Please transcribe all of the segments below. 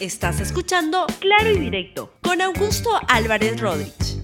Estás escuchando Claro y Directo con Augusto Álvarez Rodríguez.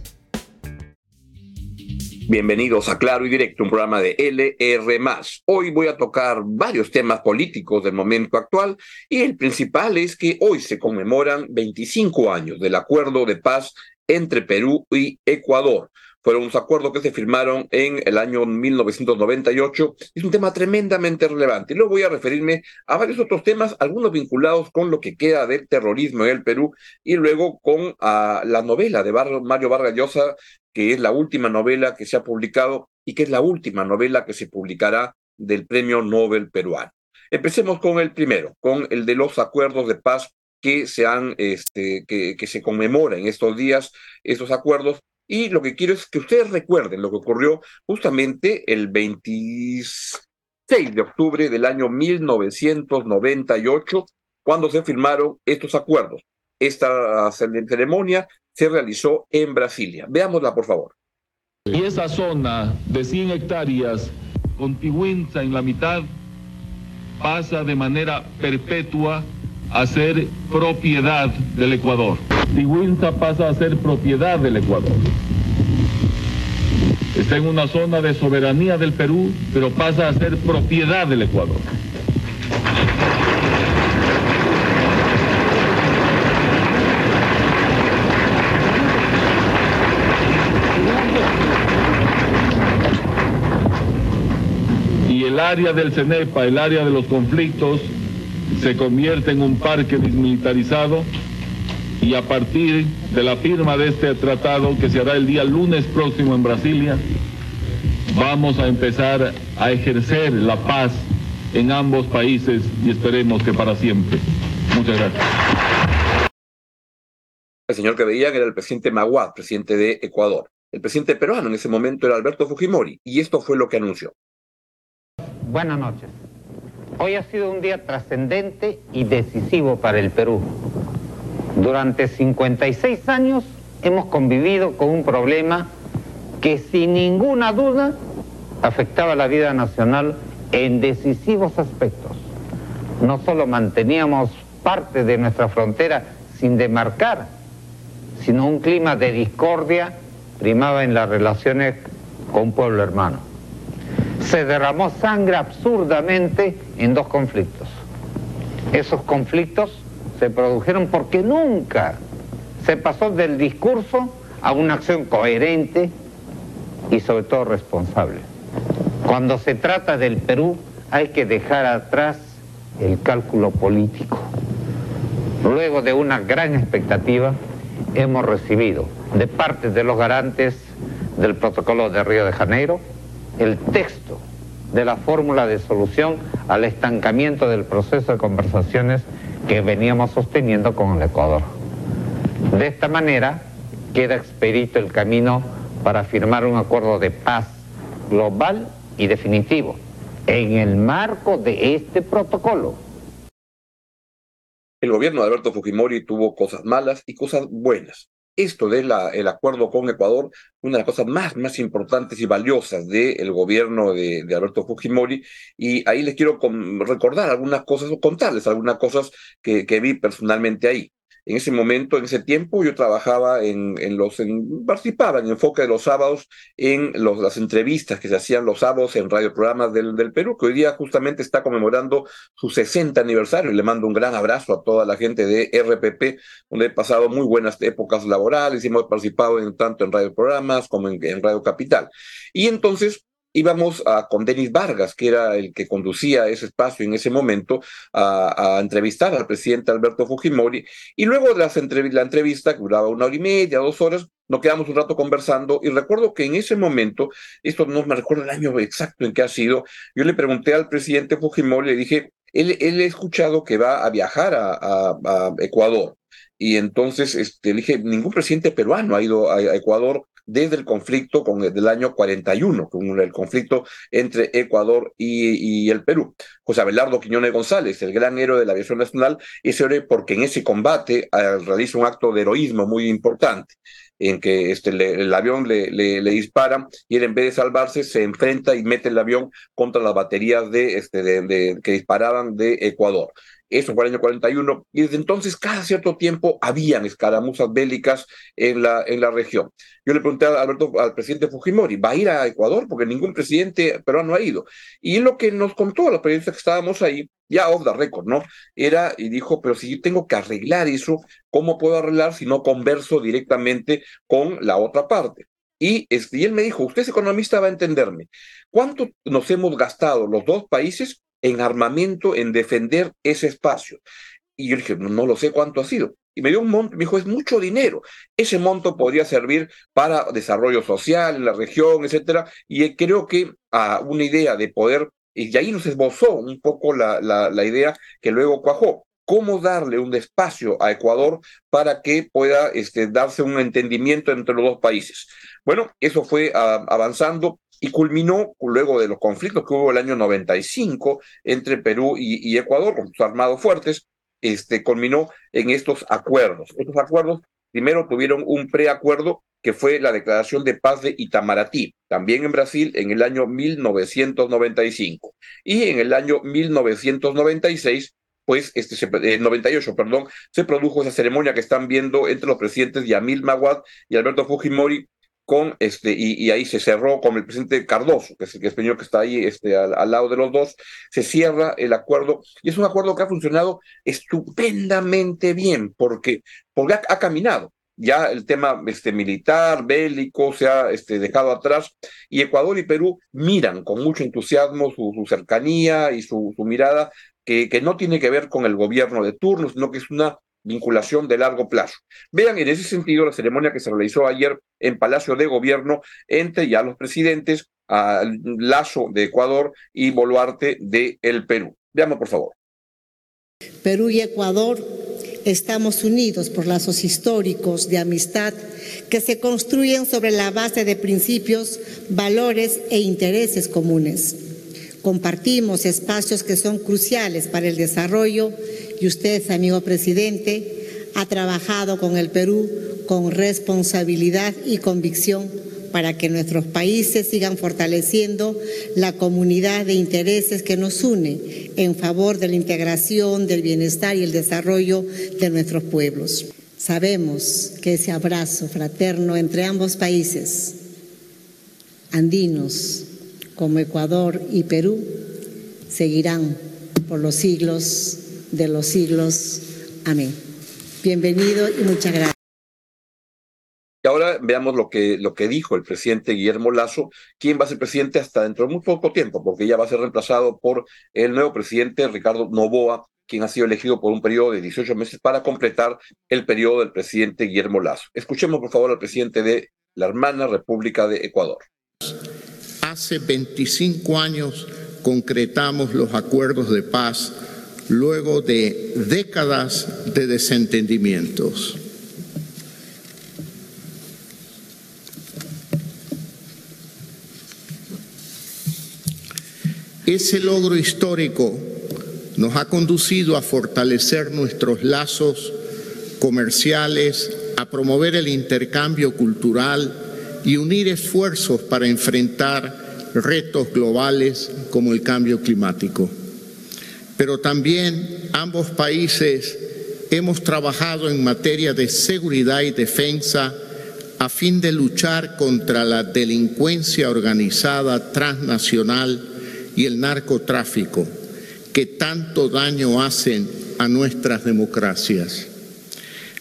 Bienvenidos a Claro y Directo, un programa de LR. Hoy voy a tocar varios temas políticos del momento actual y el principal es que hoy se conmemoran 25 años del acuerdo de paz entre Perú y Ecuador fueron unos acuerdos que se firmaron en el año 1998. Es un tema tremendamente relevante. Y luego voy a referirme a varios otros temas, algunos vinculados con lo que queda del terrorismo en el Perú y luego con ah, la novela de Mario Vargas Llosa, que es la última novela que se ha publicado y que es la última novela que se publicará del Premio Nobel peruano. Empecemos con el primero, con el de los acuerdos de paz que se han, este, que, se conmemoran en estos días, esos acuerdos, y lo que quiero es que ustedes recuerden lo que ocurrió justamente el 26 de octubre del año 1998, cuando se firmaron estos acuerdos. Esta ceremonia se realizó en Brasilia. Veámosla, por favor. Y esa zona de 100 hectáreas contiguenza en la mitad pasa de manera perpetua a ser propiedad del Ecuador. Tigüinza pasa a ser propiedad del Ecuador. Está en una zona de soberanía del Perú, pero pasa a ser propiedad del Ecuador. Y el área del CENEPA, el área de los conflictos, se convierte en un parque desmilitarizado y a partir de la firma de este tratado que se hará el día lunes próximo en Brasilia, vamos a empezar a ejercer la paz en ambos países y esperemos que para siempre. Muchas gracias. El señor que veían era el presidente Maguad, presidente de Ecuador. El presidente peruano en ese momento era Alberto Fujimori y esto fue lo que anunció. Buenas noches. Hoy ha sido un día trascendente y decisivo para el Perú. Durante 56 años hemos convivido con un problema que sin ninguna duda afectaba la vida nacional en decisivos aspectos. No solo manteníamos parte de nuestra frontera sin demarcar, sino un clima de discordia primaba en las relaciones con pueblo hermano. Se derramó sangre absurdamente en dos conflictos. Esos conflictos se produjeron porque nunca se pasó del discurso a una acción coherente y sobre todo responsable. Cuando se trata del Perú hay que dejar atrás el cálculo político. Luego de una gran expectativa hemos recibido de parte de los garantes del protocolo de Río de Janeiro el texto de la fórmula de solución al estancamiento del proceso de conversaciones que veníamos sosteniendo con el Ecuador. De esta manera queda expedito el camino para firmar un acuerdo de paz global y definitivo en el marco de este protocolo. El gobierno de Alberto Fujimori tuvo cosas malas y cosas buenas. Esto del el acuerdo con Ecuador, una de las cosas más, más importantes y valiosas del gobierno de, Alberto Fujimori, y ahí les quiero recordar algunas cosas o contarles algunas cosas que vi personalmente ahí. En ese momento, en ese tiempo, yo trabajaba en, en los, en, participaba en enfoque de los sábados en los, las entrevistas que se hacían los sábados en radioprogramas del, del Perú, que hoy día justamente está conmemorando su 60 aniversario. Y le mando un gran abrazo a toda la gente de RPP, donde he pasado muy buenas épocas laborales y hemos participado en, tanto en radioprogramas como en, en Radio Capital. Y entonces, íbamos a, con Denis Vargas, que era el que conducía ese espacio en ese momento, a, entrevistar al presidente Alberto Fujimori. Y luego de la entrevista, que duraba una hora y media, dos horas, nos quedamos un rato conversando. Y recuerdo que en ese momento, esto no me recuerdo el año exacto en que ha sido, yo le pregunté al presidente Fujimori, le dije, él, él he escuchado que va a viajar a, a Ecuador. Y entonces este, le dije, ningún presidente peruano ha ido a Ecuador desde el conflicto con el del año 41, con el conflicto entre Ecuador y, el Perú. José Abelardo Quiñones González, el gran héroe de la aviación nacional, ese héroe porque en ese combate realiza un acto de heroísmo muy importante. en que este, el avión le, le, disparan y él en vez de salvarse se enfrenta y mete el avión contra las baterías de, este, de, que disparaban de Ecuador. Eso fue el año 41, y desde entonces cada cierto tiempo habían escaramuzas bélicas en la, en la región. Yo le pregunté a Alberto, al presidente Fujimori, ¿va a ir a Ecuador? Porque ningún presidente peruano ha ido. Y lo que nos contó a los periodistas que estábamos ahí, ya off the record, ¿no? Era, y dijo, pero si yo tengo que arreglar eso, ¿cómo puedo arreglar si no converso directamente con la otra parte? Y, este, y él me dijo, usted es economista, va a entenderme. ¿Cuánto nos hemos gastado los dos países en armamento, en defender ese espacio. Y yo dije, no, lo sé cuánto ha sido. Y me dio un monto, me dijo, es mucho dinero. Ese monto podría servir para desarrollo social en la región, etcétera. Y creo que a una idea de poder, y ahí nos esbozó un poco la, la, idea que luego cuajó cómo darle un espacio a Ecuador para que pueda este, darse un entendimiento entre los dos países. Bueno, eso fue ah, avanzando y culminó luego de los conflictos que hubo el año 95 entre Perú y, Ecuador, con sus armados fuertes, este, culminó en estos acuerdos. Estos acuerdos primero tuvieron un preacuerdo que fue la declaración de paz de Itamaraty, también en Brasil en el año 1995. Y en el año 1996 pues este se, 98, perdón, se produjo esa ceremonia que están viendo entre los presidentes Yamil Maguad y Alberto Fujimori con este, y, ahí se cerró con el presidente Cardoso, que es el, señor que está ahí este, al, lado de los dos, se cierra el acuerdo, y es un acuerdo que ha funcionado estupendamente bien, porque, porque ha, caminado. Ya el tema este, militar, bélico, se ha este, dejado atrás, y Ecuador y Perú miran con mucho entusiasmo su, cercanía y su, su mirada, que, que no tiene que ver con el gobierno de turno, sino que es una vinculación de largo plazo. Vean en ese sentido la ceremonia que se realizó ayer en Palacio de Gobierno entre ya los presidentes Lazo de Ecuador y Boluarte de el Perú. Veamos, por favor. Perú y Ecuador estamos unidos por lazos históricos de amistad que se construyen sobre la base de principios, valores e intereses comunes. Compartimos espacios que son cruciales para el desarrollo y usted, amigo presidente, ha trabajado con el Perú con responsabilidad y convicción para que nuestros países sigan fortaleciendo la comunidad de intereses que nos une en favor de la integración, del bienestar y el desarrollo de nuestros pueblos. Sabemos que ese abrazo fraterno entre ambos países, andinos como Ecuador y Perú, seguirán por los siglos de los siglos. Amén. Bienvenido y muchas gracias. Y ahora veamos lo que, lo que dijo el presidente Guillermo Lazo, quien va a ser presidente hasta dentro de muy poco tiempo, porque ya va a ser reemplazado por el nuevo presidente Ricardo Novoa, quien ha sido elegido por un periodo de 18 meses para completar el periodo del presidente Guillermo Lazo. Escuchemos, por favor, al presidente de la hermana República de Ecuador. Hace 25 años concretamos los acuerdos de paz luego de décadas de desentendimientos. Ese logro histórico nos ha conducido a fortalecer nuestros lazos comerciales, a promover el intercambio cultural y unir esfuerzos para enfrentar retos globales como el cambio climático pero también ambos países hemos trabajado en materia de seguridad y defensa a fin de luchar contra la delincuencia organizada transnacional y el narcotráfico, que tanto daño hacen a nuestras democracias.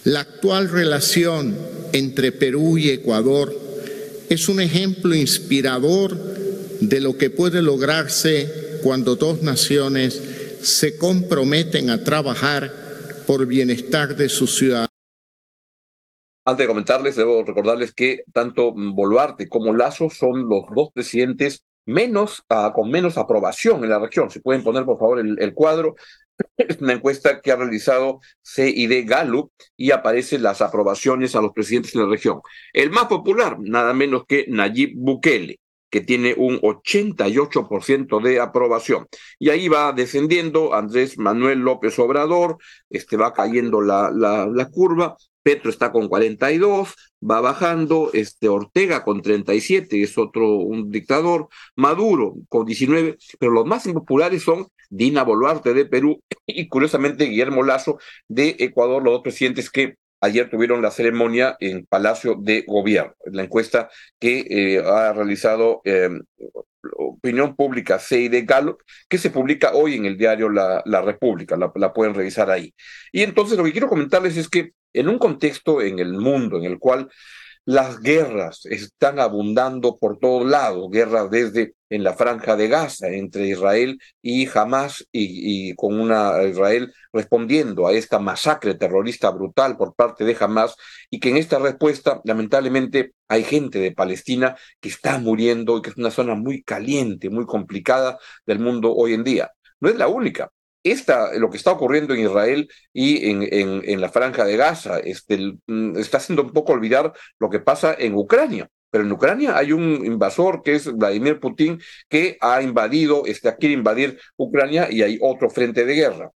La actual relación entre Perú y Ecuador es un ejemplo inspirador de lo que puede lograrse cuando dos naciones se comprometen a trabajar por bienestar de su ciudad. Antes de comentarles, debo recordarles que tanto Boluarte como Lazo son los dos presidentes menos, ah, con menos aprobación en la región. Si pueden poner, por favor, el, cuadro. Es una encuesta que ha realizado CID Gallup y aparecen las aprobaciones a los presidentes de la región. El más popular, nada menos que Nayib Bukele que tiene un 88% de aprobación. Y ahí va descendiendo Andrés Manuel López Obrador, este va cayendo la, la, curva, Petro está con 42, va bajando, este Ortega con 37, es otro un dictador, Maduro con 19, pero los más impopulares son Dina Boluarte de Perú y curiosamente Guillermo Lazo de Ecuador, los dos presidentes que ayer tuvieron la ceremonia en Palacio de Gobierno, la encuesta que eh, ha realizado eh, Opinión Pública CID Gallup, que se publica hoy en el diario La, República, la, pueden revisar ahí. Y entonces lo que quiero comentarles es que en un contexto en el mundo en el cual las guerras están abundando por todos lados, guerras desde en la franja de Gaza entre Israel y Hamas y, con una Israel respondiendo a esta masacre terrorista brutal por parte de Hamas y que en esta respuesta lamentablemente hay gente de Palestina que está muriendo y que es una zona muy caliente, muy complicada del mundo hoy en día. No es la única esta, lo que está ocurriendo en Israel y en, en, la franja de Gaza este, mm, está haciendo un poco olvidar lo que pasa en Ucrania. Pero en Ucrania hay un invasor que es Vladimir Putin que ha invadido, este, quiere invadir Ucrania y hay otro frente de guerra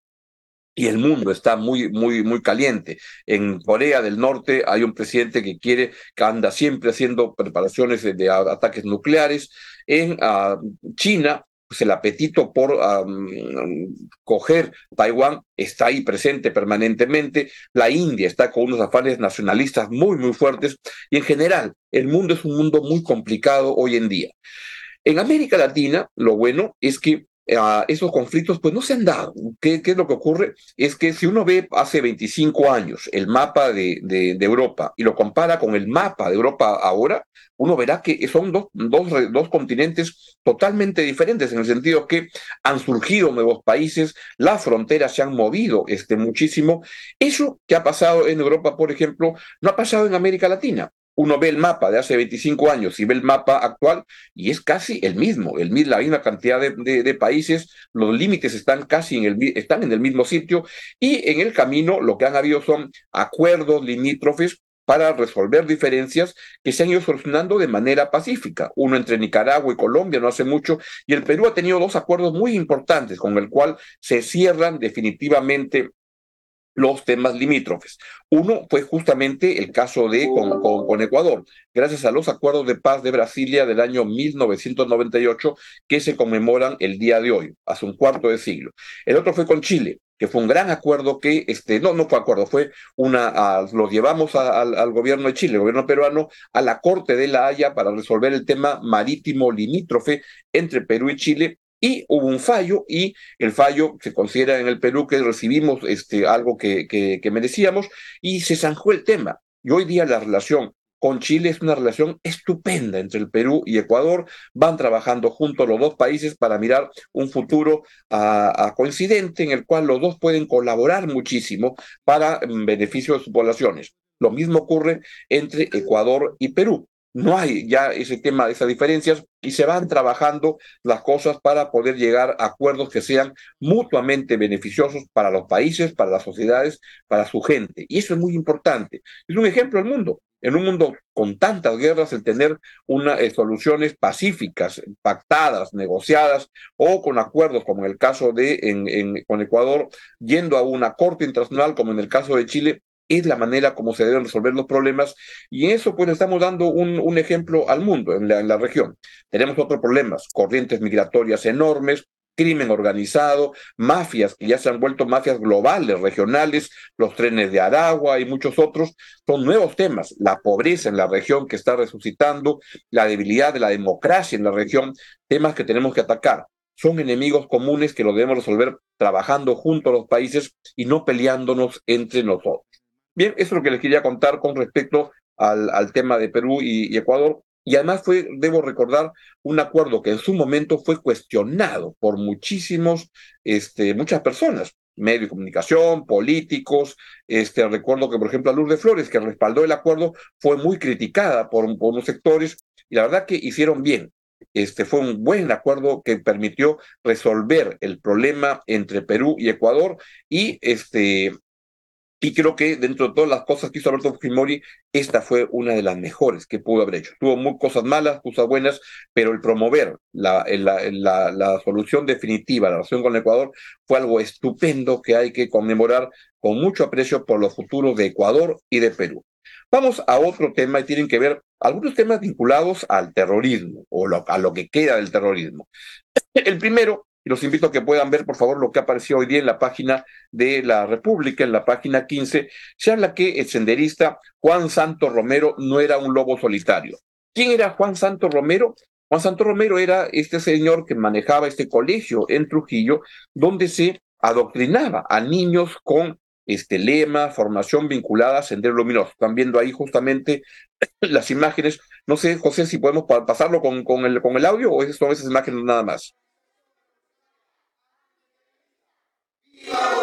y el mundo está muy, muy, muy caliente. En Corea del Norte hay un presidente que quiere, que anda siempre haciendo preparaciones de, ataques nucleares. En uh, China pues el apetito por coger Taiwán está ahí presente permanentemente, la India está con unos afanes nacionalistas muy, muy fuertes y en general el mundo es un mundo muy complicado hoy en día. En América Latina, lo bueno es que esos conflictos pues no se han dado. ¿Qué, ¿Qué, es lo que ocurre? Es que si uno ve hace 25 años el mapa de, de, de, Europa y lo compara con el mapa de Europa ahora, uno verá que son dos, dos, dos continentes totalmente diferentes en el sentido que han surgido nuevos países, las fronteras se han movido este, muchísimo. Eso que ha pasado en Europa, por ejemplo, no ha pasado en América Latina uno ve el mapa de hace 25 años y ve el mapa actual y es casi el mismo, el, la misma cantidad de, de, países, los límites están casi en el, están en el mismo sitio y en el camino lo que han habido son acuerdos limítrofes para resolver diferencias que se han ido solucionando de manera pacífica. Uno entre Nicaragua y Colombia no hace mucho, y el Perú ha tenido dos acuerdos muy importantes con el cual se cierran definitivamente los temas limítrofes. Uno fue justamente el caso de con, Ecuador, gracias a los acuerdos de paz de Brasilia del año 1998 que se conmemoran el día de hoy, hace un cuarto de siglo. El otro fue con Chile, que fue un gran acuerdo que, este, no, no fue acuerdo, fue una, a, lo llevamos al gobierno de Chile, el gobierno peruano, a la Corte de la Haya para resolver el tema marítimo limítrofe entre Perú y Chile, y hubo un fallo y el fallo se considera en el Perú que recibimos este, algo que, merecíamos y se zanjó el tema. Y hoy día la relación con Chile es una relación estupenda entre el Perú y Ecuador. Van trabajando juntos los dos países para mirar un futuro coincidente en el cual los dos pueden colaborar muchísimo para en beneficio de sus poblaciones. Lo mismo ocurre entre Ecuador y Perú no hay ya ese tema esas diferencias y se van trabajando las cosas para poder llegar a acuerdos que sean mutuamente beneficiosos para los países, para las sociedades, para su gente. Y eso es muy importante. Es un ejemplo del mundo. En un mundo con tantas guerras, el tener una, eh, soluciones pacíficas, pactadas, negociadas o con acuerdos, como en el caso de con Ecuador, yendo a una corte internacional, como en el caso de Chile, es la manera como se deben resolver los problemas y en eso pues estamos dando un, un ejemplo al mundo en la, en la, región. Tenemos otros problemas, corrientes migratorias enormes, crimen organizado, mafias que ya se han vuelto mafias globales, regionales, los trenes de Aragua y muchos otros, son nuevos temas. La pobreza en la región que está resucitando, la debilidad de la democracia en la región, temas que tenemos que atacar son enemigos comunes que los debemos resolver trabajando junto a los países y no peleándonos entre nosotros. Bien, eso es lo que les quería contar con respecto al, tema de Perú y, Ecuador. Y además fue, debo recordar, un acuerdo que en su momento fue cuestionado por muchísimos, este, muchas personas, medios de comunicación, políticos. Este, recuerdo que, por ejemplo, a Lourdes Flores, que respaldó el acuerdo, fue muy criticada por, por unos sectores y la verdad que hicieron bien. Este fue un buen acuerdo que permitió resolver el problema entre Perú y Ecuador y este Y creo que dentro de todas las cosas que hizo Alberto Fujimori, esta fue una de las mejores que pudo haber hecho. Tuvo muy cosas malas, cosas buenas, pero el promover la, la, la, solución definitiva, la relación con Ecuador, fue algo estupendo que hay que conmemorar con mucho aprecio por los futuros de Ecuador y de Perú. Vamos a otro tema y tienen que ver algunos temas vinculados al terrorismo o a lo que queda del terrorismo. El primero y los invito a que puedan ver, por favor, lo que apareció hoy día en la página de la República, en la página 15. Se habla que el senderista Juan Santos Romero no era un lobo solitario. ¿Quién era Juan Santos Romero? Juan Santos Romero era este señor que manejaba este colegio en Trujillo, donde se adoctrinaba a niños con este lema, formación vinculada a Sendero Luminoso. Están viendo ahí justamente las imágenes. No sé, José, si podemos pasarlo con, con, el, con el audio o son esas imágenes nada más.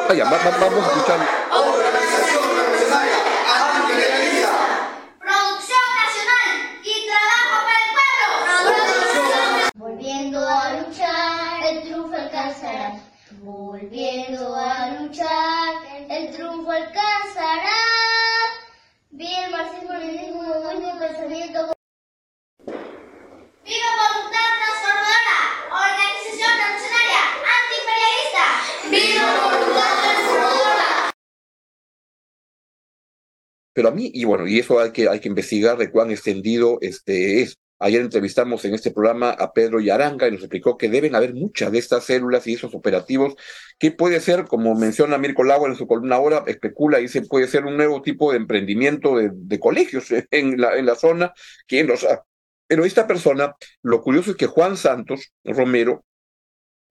Vaya, va, va, vamos a escuchar. Producción nacional y trabajo para el pueblo. Volviendo a luchar, el triunfo alcanzará. Volviendo a luchar, el triunfo alcanzará. Bien, marxismo, leninismo, un pensamiento. A mí, y bueno, y eso hay que, hay que investigar de cuán extendido este es. Ayer entrevistamos en este programa a Pedro Yaranga y nos explicó que deben haber muchas de estas células y esos operativos que puede ser, como menciona Mirko Lago en su columna ahora, especula y dice puede ser un nuevo tipo de emprendimiento de, de colegios en la, en la zona, quién lo sabe. Pero esta persona, lo curioso es que Juan Santos Romero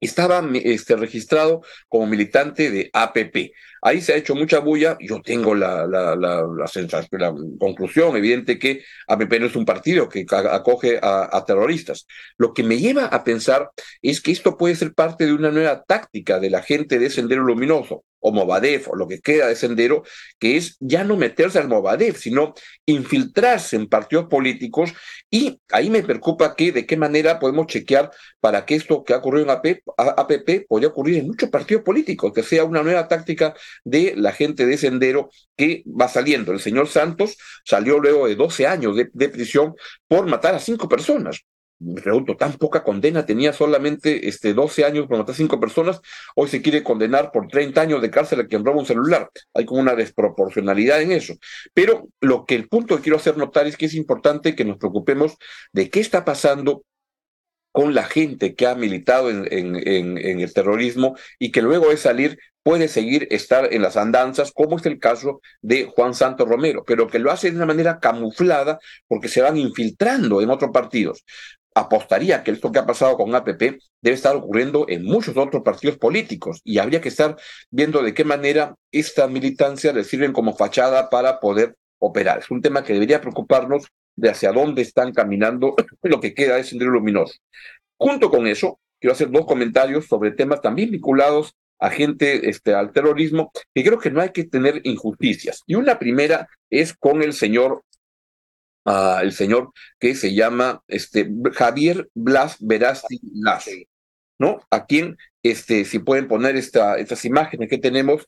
estaba este, registrado como militante de APP. Ahí se ha hecho mucha bulla. Yo tengo la, la, la, la, sensación, conclusión evidente que APP no es un partido que acoge a, a, terroristas. Lo que me lleva a pensar es que esto puede ser parte de una nueva táctica de la gente de Sendero Luminoso o Movadef, o lo que queda de Sendero, que es ya no meterse al Movadef, sino infiltrarse en partidos políticos, y ahí me preocupa que de qué manera podemos chequear para que esto que ha ocurrido en APP, APP podría ocurrir en muchos partidos políticos, que sea una nueva táctica de la gente de Sendero que va saliendo. El señor Santos salió luego de 12 años de, prisión por matar a cinco personas me pregunto, tan poca condena, tenía solamente este, 12 años por matar a cinco personas, hoy se quiere condenar por 30 años de cárcel a quien roba un celular. Hay como una desproporcionalidad en eso. Pero lo que el punto que quiero hacer notar es que es importante que nos preocupemos de qué está pasando con la gente que ha militado en, en, en, el terrorismo y que luego de salir puede seguir estar en las andanzas, como es el caso de Juan Santos Romero, pero que lo hace de una manera camuflada porque se van infiltrando en otros partidos. Apostaría que esto que ha pasado con APP debe estar ocurriendo en muchos otros partidos políticos y habría que estar viendo de qué manera esta militancia le sirven como fachada para poder operar. Es un tema que debería preocuparnos de hacia dónde están caminando lo que queda de Sendero Luminoso. Junto con eso, quiero hacer dos comentarios sobre temas también vinculados a gente este, al terrorismo, que creo que no hay que tener injusticias. Y una primera es con el señor, uh, el señor que se llama este, Javier Blas Verasti Lazo, ¿no? A quien, este, si pueden poner esta, estas imágenes que tenemos,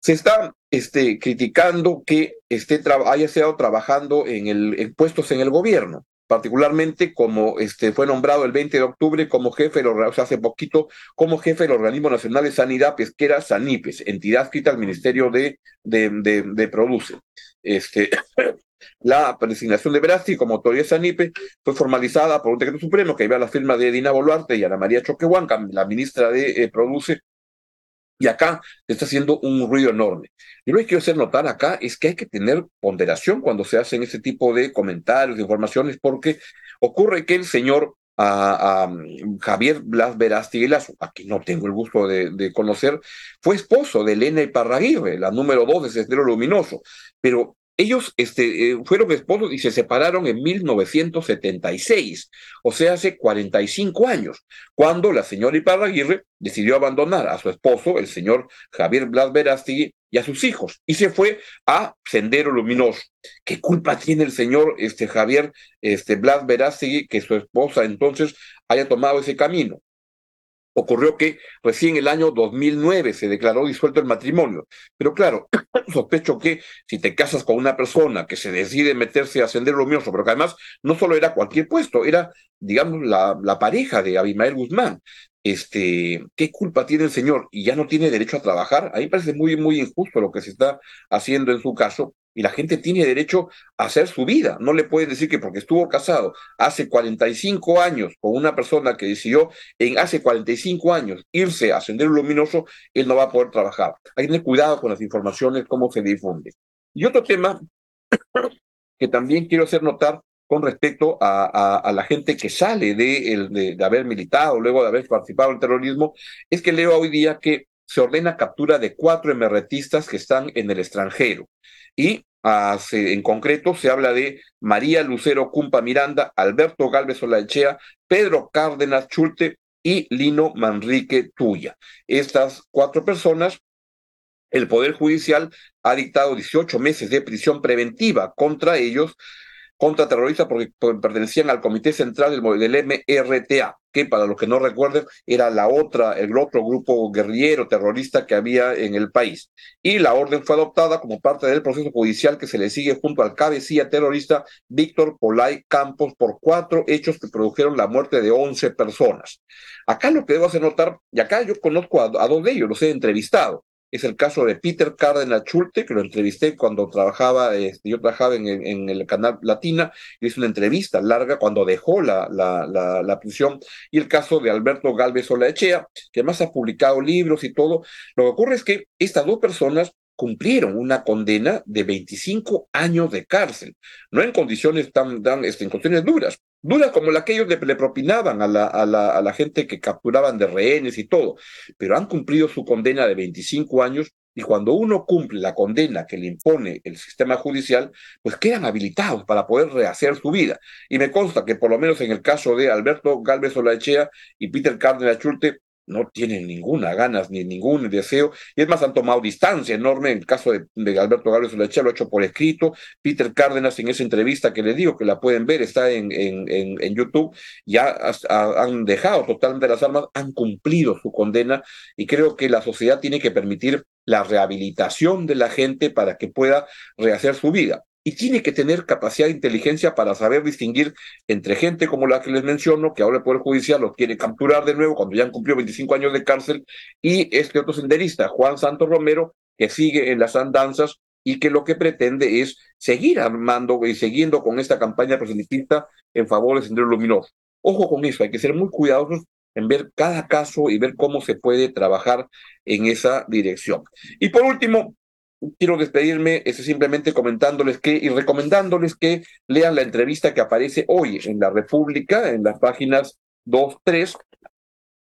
se está este, criticando que esté haya estado trabajando en, el, en puestos en el gobierno particularmente como este, fue nombrado el 20 de octubre como jefe, del, o sea, hace poquito, como jefe del Organismo Nacional de Sanidad Pesquera, SANIPES, entidad escrita al Ministerio de, de, de, Produce. Este, la designación de Verasti como autoridad de SANIPE fue formalizada por un decreto supremo que iba a la firma de Dina Boluarte y Ana María Choquehuanca, la ministra de eh, Produce, y acá está haciendo un ruido enorme. Y lo que quiero hacer notar acá es que hay que tener ponderación cuando se hacen ese tipo de comentarios, de informaciones, porque ocurre que el señor a, a Javier Blas Verástegui Lazo, a quien no tengo el gusto de, de, conocer, fue esposo de Elena Iparraguirre, la número dos de Sendero Luminoso, pero ellos este, eh, fueron esposos y se separaron en 1976, o sea, hace 45 años, cuando la señora Iparraguirre decidió abandonar a su esposo, el señor Javier Blas Verástegui, y a sus hijos, y se fue a Sendero Luminoso. ¿Qué culpa tiene el señor este, Javier este, Blas Verástegui que su esposa entonces haya tomado ese camino? Ocurrió que recién el año 2009 se declaró disuelto el matrimonio. Pero claro, sospecho que si te casas con una persona que se decide meterse a ascender luminoso, pero que además no solo era cualquier puesto, era, digamos, la, la pareja de Abimael Guzmán. Este, ¿qué culpa tiene el señor? Y ya no tiene derecho a trabajar. A mí me parece muy, muy injusto lo que se está haciendo en su caso, y la gente tiene derecho a hacer su vida. No le pueden decir que porque estuvo casado hace 45 años con una persona que decidió en hace 45 años irse a Sendero Luminoso, él no va a poder trabajar. Hay que tener cuidado con las informaciones, cómo se difunde. Y otro tema que también quiero hacer notar con respecto a, la gente que sale de, haber militado, luego de haber participado en el terrorismo, es que leo hoy día que se ordena captura de cuatro emerretistas que están en el extranjero. Y en concreto se habla de María Lucero Cumpa Miranda, Alberto Galvez Olaechea, Pedro Cárdenas Chulte y Lino Manrique Tuya. Estas cuatro personas el Poder Judicial ha dictado 18 meses de prisión preventiva contra ellos contra terroristas porque pertenecían al Comité Central del, del, MRTA, que para los que no recuerden era la otra, el otro grupo guerrillero terrorista que había en el país. Y la orden fue adoptada como parte del proceso judicial que se le sigue junto al cabecilla terrorista Víctor Polay Campos por cuatro hechos que produjeron la muerte de 11 personas. Acá lo que debo hacer notar, y acá yo conozco a, a dos de ellos, los he entrevistado es el caso de Peter Cárdenas Schulte, que lo entrevisté cuando trabajaba, este, yo trabajaba en, en, el canal Latina, y hice una entrevista larga cuando dejó la, la, la, la, prisión, y el caso de Alberto Galvez Olaechea, que además ha publicado libros y todo. Lo que ocurre es que estas dos personas cumplieron una condena de 25 años de cárcel, no en condiciones tan, tan este, en condiciones duras, duras como la que ellos le, propinaban a la, a, la, a la gente que capturaban de rehenes y todo, pero han cumplido su condena de 25 años y cuando uno cumple la condena que le impone el sistema judicial, pues quedan habilitados para poder rehacer su vida. Y me consta que por lo menos en el caso de Alberto Galvez Olaechea y Peter Cárdenas Chulte, no tienen ninguna ganas ni ningún deseo, y es más, han tomado distancia enorme. En el caso de, de Alberto Gálvez Olaechea lo ha hecho por escrito. Peter Cárdenas, en esa entrevista que le digo, que la pueden ver, está en, en, en YouTube, ya han dejado totalmente las armas, han cumplido su condena, y creo que la sociedad tiene que permitir la rehabilitación de la gente para que pueda rehacer su vida y tiene que tener capacidad de inteligencia para saber distinguir entre gente como la que les menciono, que ahora el Poder Judicial los quiere capturar de nuevo cuando ya han cumplido 25 años de cárcel, y este otro senderista, Juan Santos Romero, que sigue en las andanzas y que lo que pretende es seguir armando y siguiendo con esta campaña proselitista en favor del sendero luminoso. Ojo con eso, hay que ser muy cuidadosos en ver cada caso y ver cómo se puede trabajar en esa dirección. Y por último, quiero despedirme es simplemente comentándoles que y recomendándoles que lean la entrevista que aparece hoy en la República, en las páginas 2, 3,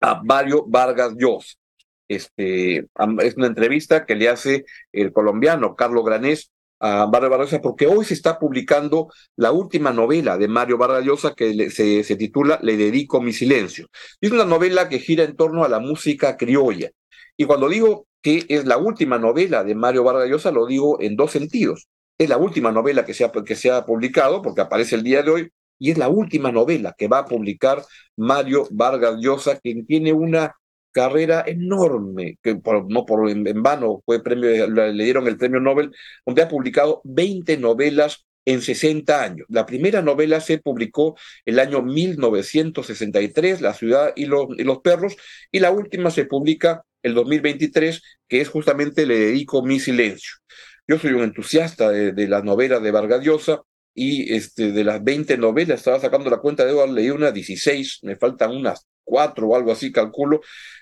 a Mario Vargas Llosa. Este, es una entrevista que le hace el colombiano Carlos Granés a Mario Vargas Llosa, porque hoy se está publicando la última novela de Mario Vargas Llosa que se, se titula Le dedico mi silencio. Es una novela que gira en torno a la música criolla. Y cuando digo que es la última novela de Mario Vargas Llosa, lo digo en dos sentidos. Es la última novela que se, ha, que publicado, porque aparece el día de hoy, y es la última novela que va a publicar Mario Vargas Llosa, quien tiene una carrera enorme, que por, no por en, en, vano fue premio, le dieron el premio Nobel, donde ha publicado 20 novelas en 60 años. La primera novela se publicó el año 1963, La ciudad y los, y los perros, y la última se publica el 2023, que es justamente Le dedico mi silencio. Yo soy un entusiasta de, las novelas de Vargas Llosa y este, de las 20 novelas, estaba sacando la cuenta de hoy, leí unas 16, me faltan unas cuatro o algo así, calculo.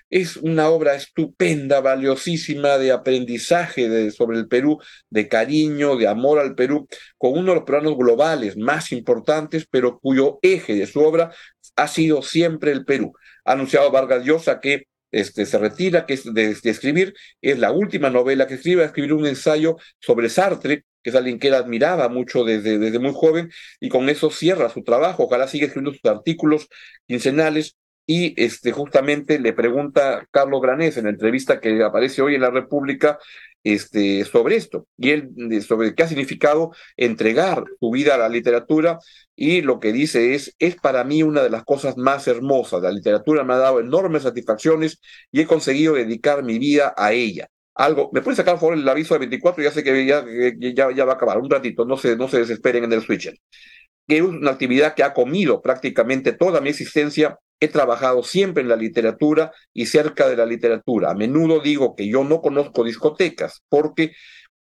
Es una obra estupenda, valiosísima de aprendizaje sobre el Perú, de cariño, de amor al Perú, con uno de los planos globales más importantes, pero cuyo eje de su obra ha sido siempre el Perú. Ha anunciado Vargas Llosa que este, se retira que es de, escribir, es la última novela que escribe, escribir un ensayo sobre Sartre, que es alguien que él admiraba mucho desde, desde muy joven, y con eso cierra su trabajo. Ojalá siga escribiendo sus artículos quincenales y este, justamente le pregunta Carlos Granés en la entrevista que aparece hoy en la República este, sobre esto, y él sobre qué ha significado entregar su vida a la literatura, y lo que dice es, es para mí una de las cosas más hermosas, la literatura me ha dado enormes satisfacciones y he conseguido dedicar mi vida a ella. Algo, ¿me puede sacar por favor el aviso de 24? Ya sé que ya, ya, ya va a acabar, un ratito, no se, no se desesperen en el switcher que es una actividad que ha comido prácticamente toda mi existencia. He trabajado siempre en la literatura y cerca de la literatura. A menudo digo que yo no conozco discotecas porque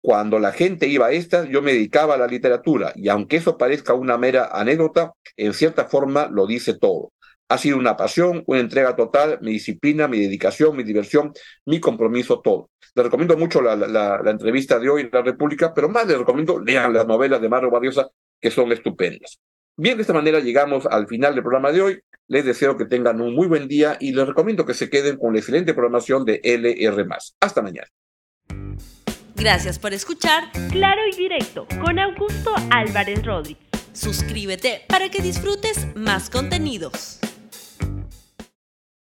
cuando la gente iba a estas, yo me dedicaba a la literatura y aunque eso parezca una mera anécdota, en cierta forma lo dice todo. Ha sido una pasión, una entrega total, mi disciplina, mi dedicación, mi diversión, mi compromiso, todo. Les recomiendo mucho la, entrevista de hoy en La República, pero más les recomiendo lean las novelas de Mario Barriosa, que son estupendas. Bien, de esta manera llegamos al final del programa de hoy. Les deseo que tengan un muy buen día y les recomiendo que se queden con la excelente programación de LR. Hasta mañana. Gracias por escuchar Claro y Directo con Augusto Álvarez Rodríguez. Suscríbete para que disfrutes más contenidos.